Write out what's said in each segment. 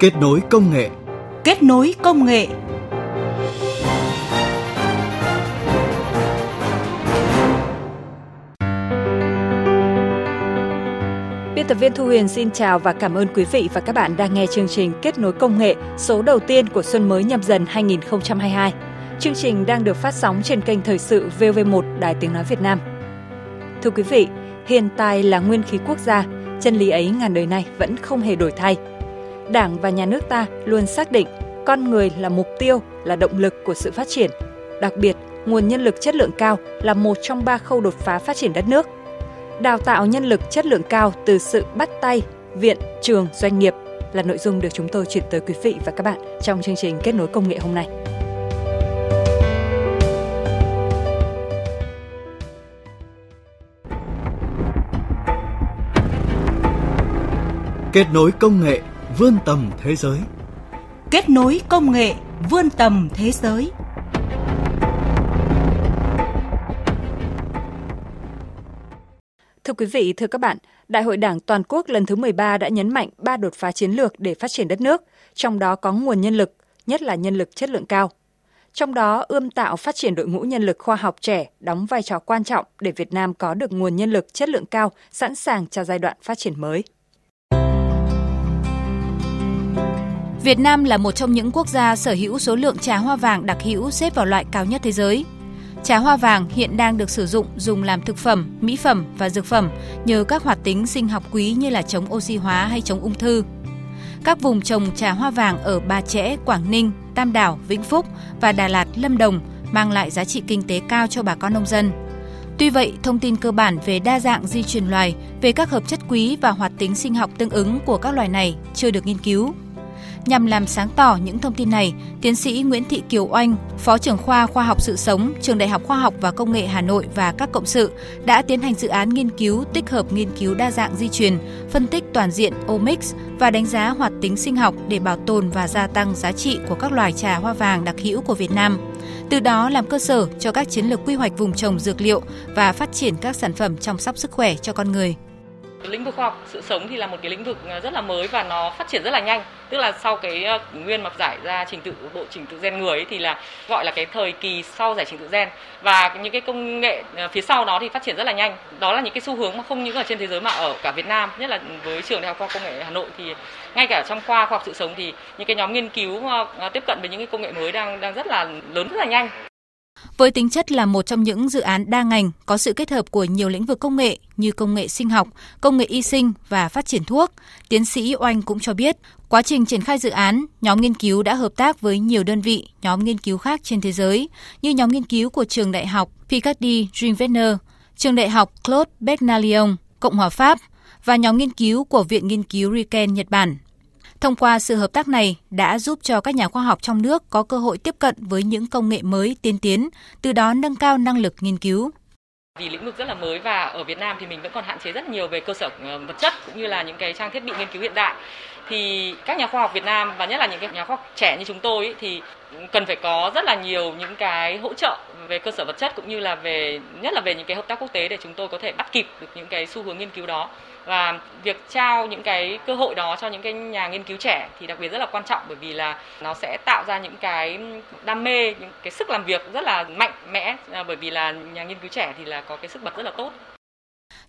Kết nối công nghệ. Kết nối công nghệ. Biên tập viên Thu Huyền xin chào và cảm ơn quý vị và các bạn đang nghe chương trình Kết nối công nghệ số đầu tiên của xuân mới nhâm dần 2022. Chương trình đang được phát sóng trên kênh thời sự VV1 Đài Tiếng Nói Việt Nam. Thưa quý vị, hiện tài là nguyên khí quốc gia, chân lý ấy ngàn đời nay vẫn không hề đổi thay. Đảng và nhà nước ta luôn xác định con người là mục tiêu, là động lực của sự phát triển. Đặc biệt, nguồn nhân lực chất lượng cao là một trong ba khâu đột phá phát triển đất nước. Đào tạo nhân lực chất lượng cao từ sự bắt tay, viện, trường, doanh nghiệp là nội dung được chúng tôi chuyển tới quý vị và các bạn trong chương trình Kết nối công nghệ hôm nay. Kết nối công nghệ vươn tầm thế giới. Kết nối công nghệ vươn tầm thế giới. Thưa quý vị, thưa các bạn, Đại hội Đảng toàn quốc lần thứ 13 đã nhấn mạnh ba đột phá chiến lược để phát triển đất nước, trong đó có nguồn nhân lực, nhất là nhân lực chất lượng cao. Trong đó, ươm tạo phát triển đội ngũ nhân lực khoa học trẻ đóng vai trò quan trọng để Việt Nam có được nguồn nhân lực chất lượng cao sẵn sàng cho giai đoạn phát triển mới. Việt Nam là một trong những quốc gia sở hữu số lượng trà hoa vàng đặc hữu xếp vào loại cao nhất thế giới. Trà hoa vàng hiện đang được sử dụng dùng làm thực phẩm, mỹ phẩm và dược phẩm nhờ các hoạt tính sinh học quý như là chống oxy hóa hay chống ung thư. Các vùng trồng trà hoa vàng ở Ba Chẽ, Quảng Ninh, Tam Đảo, Vĩnh Phúc và Đà Lạt, Lâm Đồng mang lại giá trị kinh tế cao cho bà con nông dân. Tuy vậy, thông tin cơ bản về đa dạng di truyền loài, về các hợp chất quý và hoạt tính sinh học tương ứng của các loài này chưa được nghiên cứu. Nhằm làm sáng tỏ những thông tin này, tiến sĩ Nguyễn Thị Kiều Oanh, Phó trưởng khoa Khoa học sự sống, Trường Đại học Khoa học và Công nghệ Hà Nội và các cộng sự đã tiến hành dự án nghiên cứu tích hợp nghiên cứu đa dạng di truyền, phân tích toàn diện omics và đánh giá hoạt tính sinh học để bảo tồn và gia tăng giá trị của các loài trà hoa vàng đặc hữu của Việt Nam. Từ đó làm cơ sở cho các chiến lược quy hoạch vùng trồng dược liệu và phát triển các sản phẩm chăm sóc sức khỏe cho con người. Lĩnh vực khoa học sự sống thì là một cái lĩnh vực ờ, rất là mới và nó phát triển rất là nhanh. Tức là sau cái ờ, nguyên mặc giải ra trình tự bộ trình tự gen người ấy, thì là gọi là cái thời kỳ sau giải trình tự gen và những cái công nghệ ờ, phía sau đó thì phát triển rất là nhanh. Đó là những cái xu hướng mà không những ở trên thế giới mà ở cả Việt Nam, nhất là với trường Đại học Khoa học Công nghệ Hà Nội thì ngay cả trong khoa khoa học sự sống thì những cái nhóm nghiên cứu tiếp cận với những cái công nghệ mới đang đang rất là lớn rất là nhanh. Với tính chất là một trong những dự án đa ngành có sự kết hợp của nhiều lĩnh vực công nghệ như công nghệ sinh học, công nghệ y sinh và phát triển thuốc, tiến sĩ Oanh cũng cho biết, quá trình triển khai dự án, nhóm nghiên cứu đã hợp tác với nhiều đơn vị, nhóm nghiên cứu khác trên thế giới, như nhóm nghiên cứu của trường đại học Picardy Drinvesner, trường đại học Claude Bernalion, Cộng hòa Pháp và nhóm nghiên cứu của Viện Nghiên cứu Riken Nhật Bản. Thông qua sự hợp tác này đã giúp cho các nhà khoa học trong nước có cơ hội tiếp cận với những công nghệ mới tiên tiến, từ đó nâng cao năng lực nghiên cứu. Vì lĩnh vực rất là mới và ở Việt Nam thì mình vẫn còn hạn chế rất nhiều về cơ sở ờ, vật chất cũng như là những cái trang thiết bị nghiên cứu hiện đại. Thì các nhà khoa học Việt Nam và nhất là những cái nhà khoa học trẻ như chúng tôi ý, thì cần phải có rất là nhiều những cái hỗ trợ về cơ sở vật chất cũng như là về nhất là về những cái hợp tác quốc tế để chúng tôi có thể bắt kịp được những cái xu hướng nghiên cứu đó. Và việc trao những cái cơ hội đó cho những cái nhà nghiên cứu trẻ thì đặc biệt rất là quan trọng bởi vì là nó sẽ tạo ra những cái đam mê những cái sức làm việc rất là mạnh mẽ à, bởi vì là nhà nghiên cứu trẻ thì là có cái sức bật rất là tốt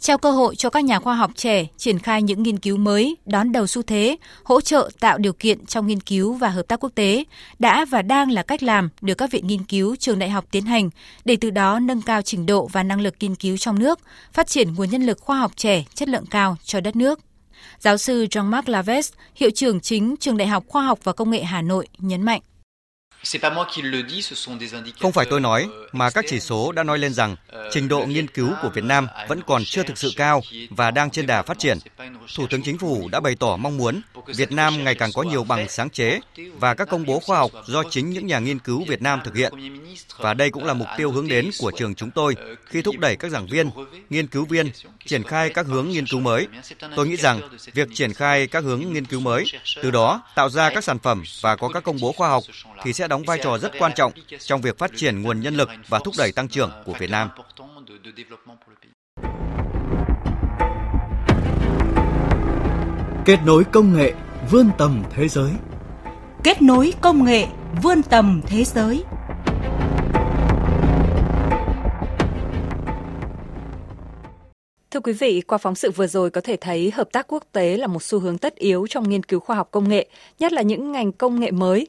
trao cơ hội cho các nhà khoa học trẻ triển khai những nghiên cứu mới, đón đầu xu thế, hỗ trợ tạo điều kiện trong nghiên cứu và hợp tác quốc tế đã và đang là cách làm được các viện nghiên cứu trường đại học tiến hành để từ đó nâng cao trình độ và năng lực nghiên cứu trong nước, phát triển nguồn nhân lực khoa học trẻ chất lượng cao cho đất nước. Giáo sư Jean-Marc Laves, hiệu trưởng chính Trường Đại học Khoa học và Công nghệ Hà Nội nhấn mạnh. Không phải tôi nói, mà các chỉ số đã nói lên rằng trình độ nghiên cứu của Việt Nam vẫn còn chưa thực sự cao và đang trên đà phát triển. Thủ tướng Chính phủ đã bày tỏ mong muốn Việt Nam ngày càng có nhiều bằng sáng chế và các công bố khoa học do chính những nhà nghiên cứu Việt Nam thực hiện. Và đây cũng là mục tiêu hướng đến của trường chúng tôi khi thúc đẩy các giảng viên, nghiên cứu viên triển khai các hướng nghiên cứu mới. Tôi nghĩ rằng việc triển khai các hướng nghiên cứu mới, từ đó tạo ra các sản phẩm và có các công bố khoa học thì sẽ đóng vai trò rất quan trọng trong việc phát triển nguồn nhân lực và thúc đẩy tăng trưởng của Việt Nam. Kết nối công nghệ vươn tầm thế giới. Kết nối công nghệ vươn tầm thế giới. Thưa quý vị, qua phóng sự vừa rồi có thể thấy hợp tác quốc tế là một xu hướng tất yếu trong nghiên cứu khoa học công nghệ, nhất là những ngành công nghệ mới.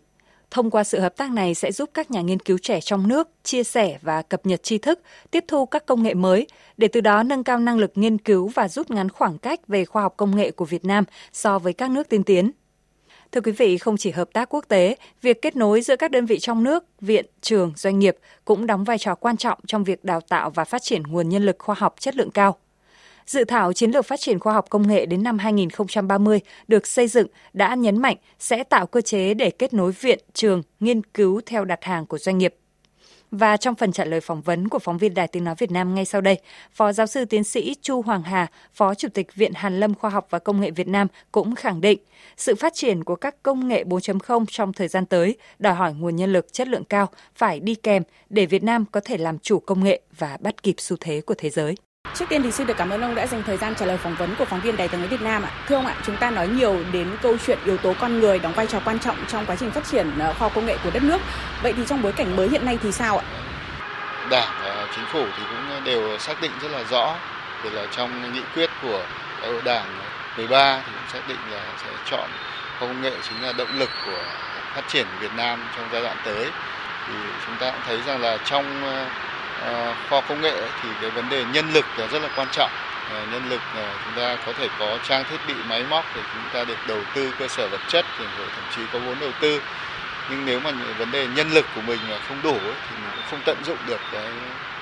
Thông qua sự hợp tác này sẽ giúp các nhà nghiên cứu trẻ trong nước chia sẻ và cập nhật tri thức, tiếp thu các công nghệ mới để từ đó nâng cao năng lực nghiên cứu và rút ngắn khoảng cách về khoa học công nghệ của Việt Nam so với các nước tiên tiến. Thưa quý vị, không chỉ hợp tác quốc tế, việc kết nối giữa các đơn vị trong nước, viện, trường, doanh nghiệp cũng đóng vai trò quan trọng trong việc đào tạo và phát triển nguồn nhân lực khoa học chất lượng cao. Dự thảo chiến lược phát triển khoa học công nghệ đến năm 2030 được xây dựng đã nhấn mạnh sẽ tạo cơ chế để kết nối viện, trường, nghiên cứu theo đặt hàng của doanh nghiệp. Và trong phần trả lời phỏng vấn của phóng viên Đài Tiếng Nói Việt Nam ngay sau đây, Phó Giáo sư Tiến sĩ Chu Hoàng Hà, Phó Chủ tịch Viện Hàn Lâm Khoa học và Công nghệ Việt Nam cũng khẳng định sự phát triển của các công nghệ 4.0 trong thời gian tới đòi hỏi nguồn nhân lực chất lượng cao phải đi kèm để Việt Nam có thể làm chủ công nghệ và bắt kịp xu thế của thế giới. Trước tiên thì xin được cảm ơn ông đã dành thời gian trả lời phỏng vấn của phóng viên Đài tiếng nói Việt Nam ạ. Thưa ông ạ, chúng ta nói nhiều đến câu chuyện yếu tố con người đóng vai trò quan trọng trong quá trình phát triển ờ, khoa học công nghệ của đất nước. Vậy thì trong bối cảnh mới hiện nay thì sao ạ? Đảng và chính phủ thì cũng đều xác định rất là rõ, thì là trong nghị quyết của đại hội Đảng 13 thì cũng xác định là sẽ chọn công nghệ chính là động lực của phát triển Việt Nam trong giai đoạn tới. Thì chúng ta cũng thấy rằng là trong ờ, kho khoa công nghệ thì cái vấn đề nhân lực là rất là quan trọng. Ờ, nhân lực ờ, chúng ta có thể có trang thiết bị, máy móc để chúng ta được đầu tư cơ sở vật chất thì thậm chí có vốn đầu tư. Nhưng nếu mà những vấn đề nhân lực của mình mà không đủ thì mình cũng không tận dụng được cái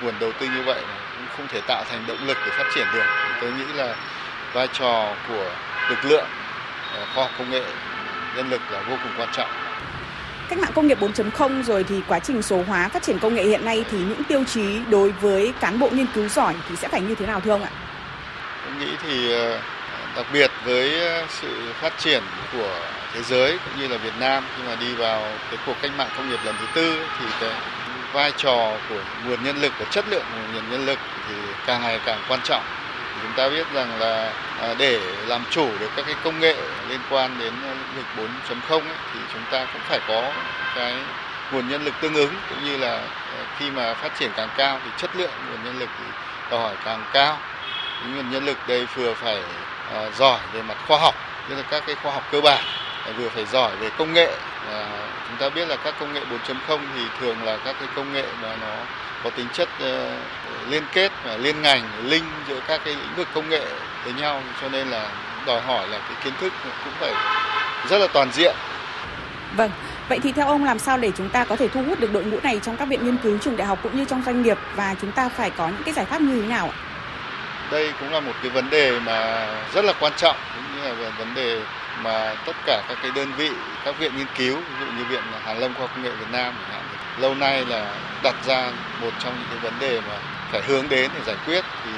nguồn đầu tư như vậy, cũng không thể tạo thành động lực để phát triển được. Tôi nghĩ là vai trò của lực lượng khoa học công nghệ nhân lực là vô cùng quan trọng cách mạng công nghiệp 4.0 rồi thì quá trình số hóa phát triển công nghệ hiện nay thì những tiêu chí đối với cán bộ nghiên cứu giỏi thì sẽ phải như thế nào thưa ông ạ? Tôi nghĩ thì ờ, đặc biệt với ờ, sự phát triển của thế giới cũng như là Việt Nam khi mà đi vào cái cuộc cách mạng công nghiệp lần thứ tư thì cái vai trò của nguồn nhân lực và chất lượng của nguồn nhân lực thì càng ngày càng quan trọng chúng ta biết rằng là à, để làm chủ được các cái công nghệ liên quan đến lĩnh vực 4.0 thì chúng ta cũng phải có cái nguồn nhân lực tương ứng cũng như là à, khi mà phát triển càng cao thì chất lượng nguồn nhân lực thì đòi hỏi càng cao. Nguồn nhân lực đây vừa phải uh, giỏi về mặt khoa học tức là các cái khoa học cơ bản vừa phải giỏi về công nghệ. Chúng ta biết là các công nghệ 4.0 thì thường là các cái công nghệ mà nó có tính chất uh, liên kết và liên ngành link giữa các cái lĩnh vực công nghệ với nhau cho nên là đòi hỏi là cái kiến thức cũng phải rất là toàn diện. Vâng, vậy thì theo ông làm sao để chúng ta có thể thu hút được đội ngũ này trong các viện nghiên cứu, trường đại học cũng như trong doanh nghiệp và chúng ta phải có những cái giải pháp như thế nào ạ? Đây cũng là một cái vấn đề mà rất là quan trọng cũng như là vấn đề mà tất cả các cái đơn vị, các viện nghiên cứu, ví dụ như viện Hàn Lâm Khoa Công nghệ Việt Nam chẳng hạn, lâu nay là đặt ra một trong những cái vấn đề mà phải hướng đến để giải quyết thì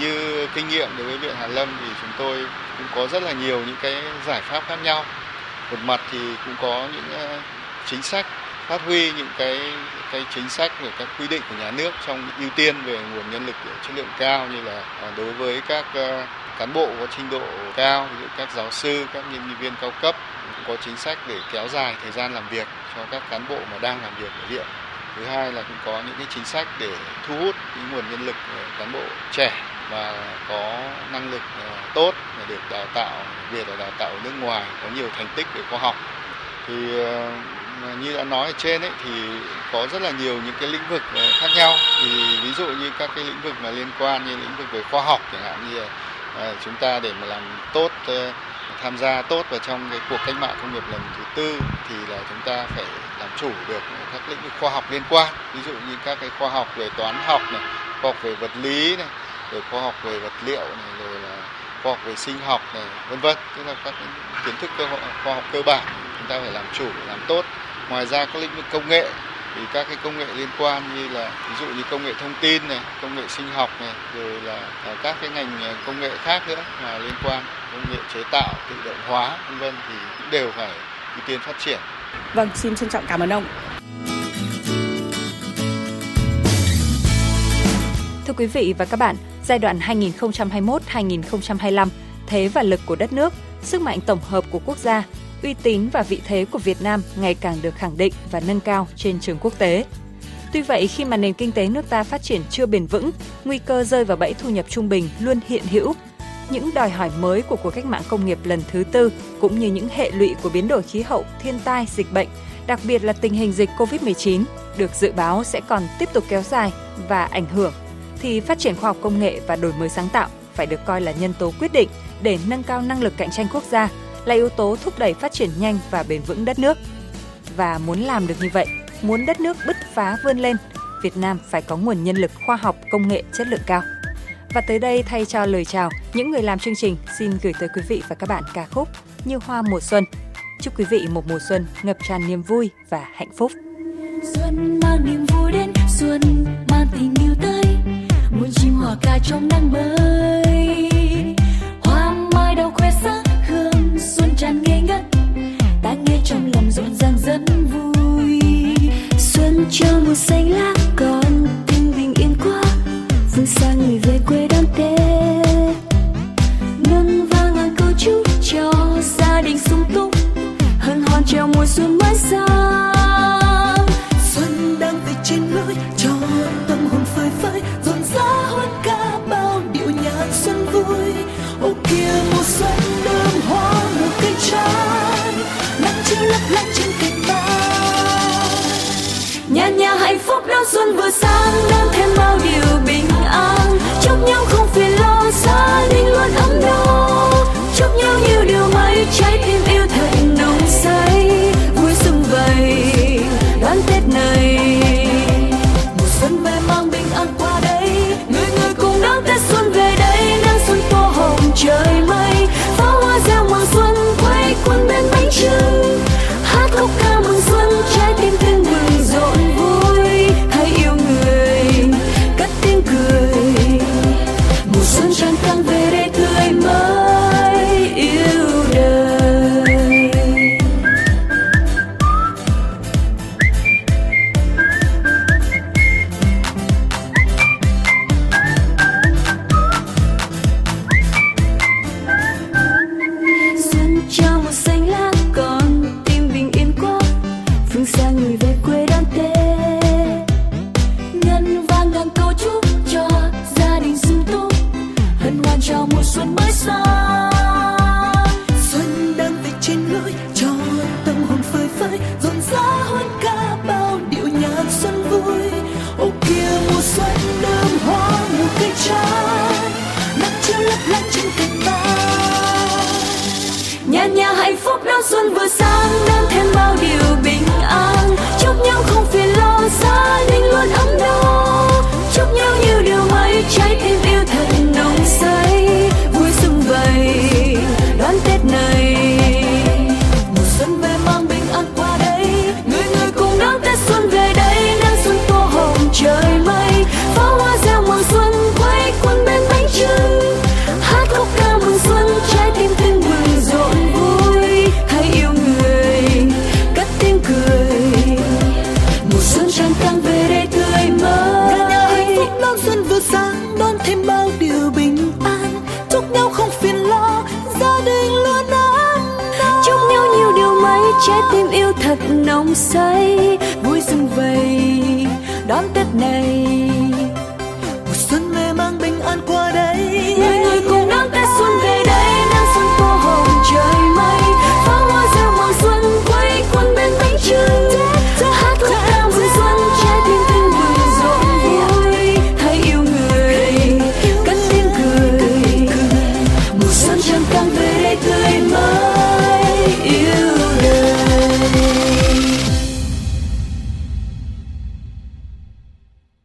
như kinh nghiệm đối với viện Hàn Lâm thì chúng tôi cũng có rất là nhiều những cái giải pháp khác nhau. Một mặt thì cũng có những ờ, chính sách, phát huy những cái cái chính sách về các quy định của nhà nước trong ưu tiên về nguồn nhân lực chất lượng cao như là ờ, đối với các ờ, cán bộ có trình độ cao, ví dụ các giáo sư, các nhân viên cao cấp cũng có chính sách để kéo dài thời gian làm việc cho các cán bộ mà đang làm việc ở viện. Thứ hai là cũng có những cái chính sách để thu hút những nguồn nhân lực ờ, cán bộ trẻ và có năng lực ờ, tốt để được đào tạo, việc là đào tạo ở nước ngoài có nhiều thành tích về khoa học. Thì ờ, như đã nói ở trên ấy thì có rất là nhiều những cái lĩnh vực khác nhau thì ví dụ như các cái lĩnh vực mà liên quan như lĩnh vực về khoa học chẳng hạn như chúng ta để mà làm tốt ờ, tham gia tốt vào trong cái cuộc cách mạng công nghiệp lần thứ tư thì là chúng ta phải làm chủ được các lĩnh vực khoa học liên quan. Ví dụ như các cái khoa học về toán học này, khoa học về vật lý này, rồi khoa học về vật liệu này, rồi là khoa học về sinh học này, vân vân. Tức là các kiến thức cơ khoa học cơ bản, chúng ta phải làm chủ, làm tốt. Ngoài ra các lĩnh vực công nghệ thì các cái công nghệ liên quan như là ví dụ như công nghệ thông tin này, công nghệ sinh học này, rồi là à, các cái ngành à, công nghệ khác nữa mà liên quan công nghệ chế tạo, tự động hóa vân vân thì cũng đều phải ưu tiên phát triển. Vâng, xin trân trọng cảm ơn ông. Thưa quý vị và các bạn, giai đoạn 2021-2025, thế và lực của đất nước, sức mạnh tổng hợp của quốc gia, uy tín và vị thế của Việt Nam ngày càng được khẳng định và nâng cao trên trường quốc tế. Tuy vậy, khi mà nền kinh tế nước ta phát triển chưa bền vững, nguy cơ rơi vào bẫy thu nhập trung bình luôn hiện hữu. Những đòi hỏi mới của cuộc cách mạng công nghiệp lần thứ tư cũng như những hệ lụy của biến đổi khí hậu, thiên tai, dịch bệnh, đặc biệt là tình hình dịch COVID-19 được dự báo sẽ còn tiếp tục kéo dài và ảnh hưởng thì phát triển khoa học công nghệ và đổi mới sáng tạo phải được coi là nhân tố quyết định để nâng cao năng lực cạnh tranh quốc gia, là yếu tố thúc đẩy phát triển nhanh và bền vững đất nước. Và muốn làm được như vậy, muốn đất nước bứt phá vươn lên, Việt Nam phải có nguồn nhân lực khoa học công nghệ chất lượng cao. Và tới đây thay cho lời chào, những người làm chương trình xin gửi tới quý vị và các bạn ca khúc Như hoa mùa xuân. Chúc quý vị một mùa xuân ngập tràn niềm vui và hạnh phúc. Xuân mang niềm vui đến, xuân mang tình yêu tới, muôn chim hòa ca trong nắng mới. Hoa mai đầu khoe sắc xuân tràn ngây ngất, ta nghe trong lòng rộn ràng rất vui. Xuân cho mùa xanh lá còn tình bình yên quá, phương xa người về quê đó phúc vừa sáng. Thật nồng say vui xuân vầy đón tết này.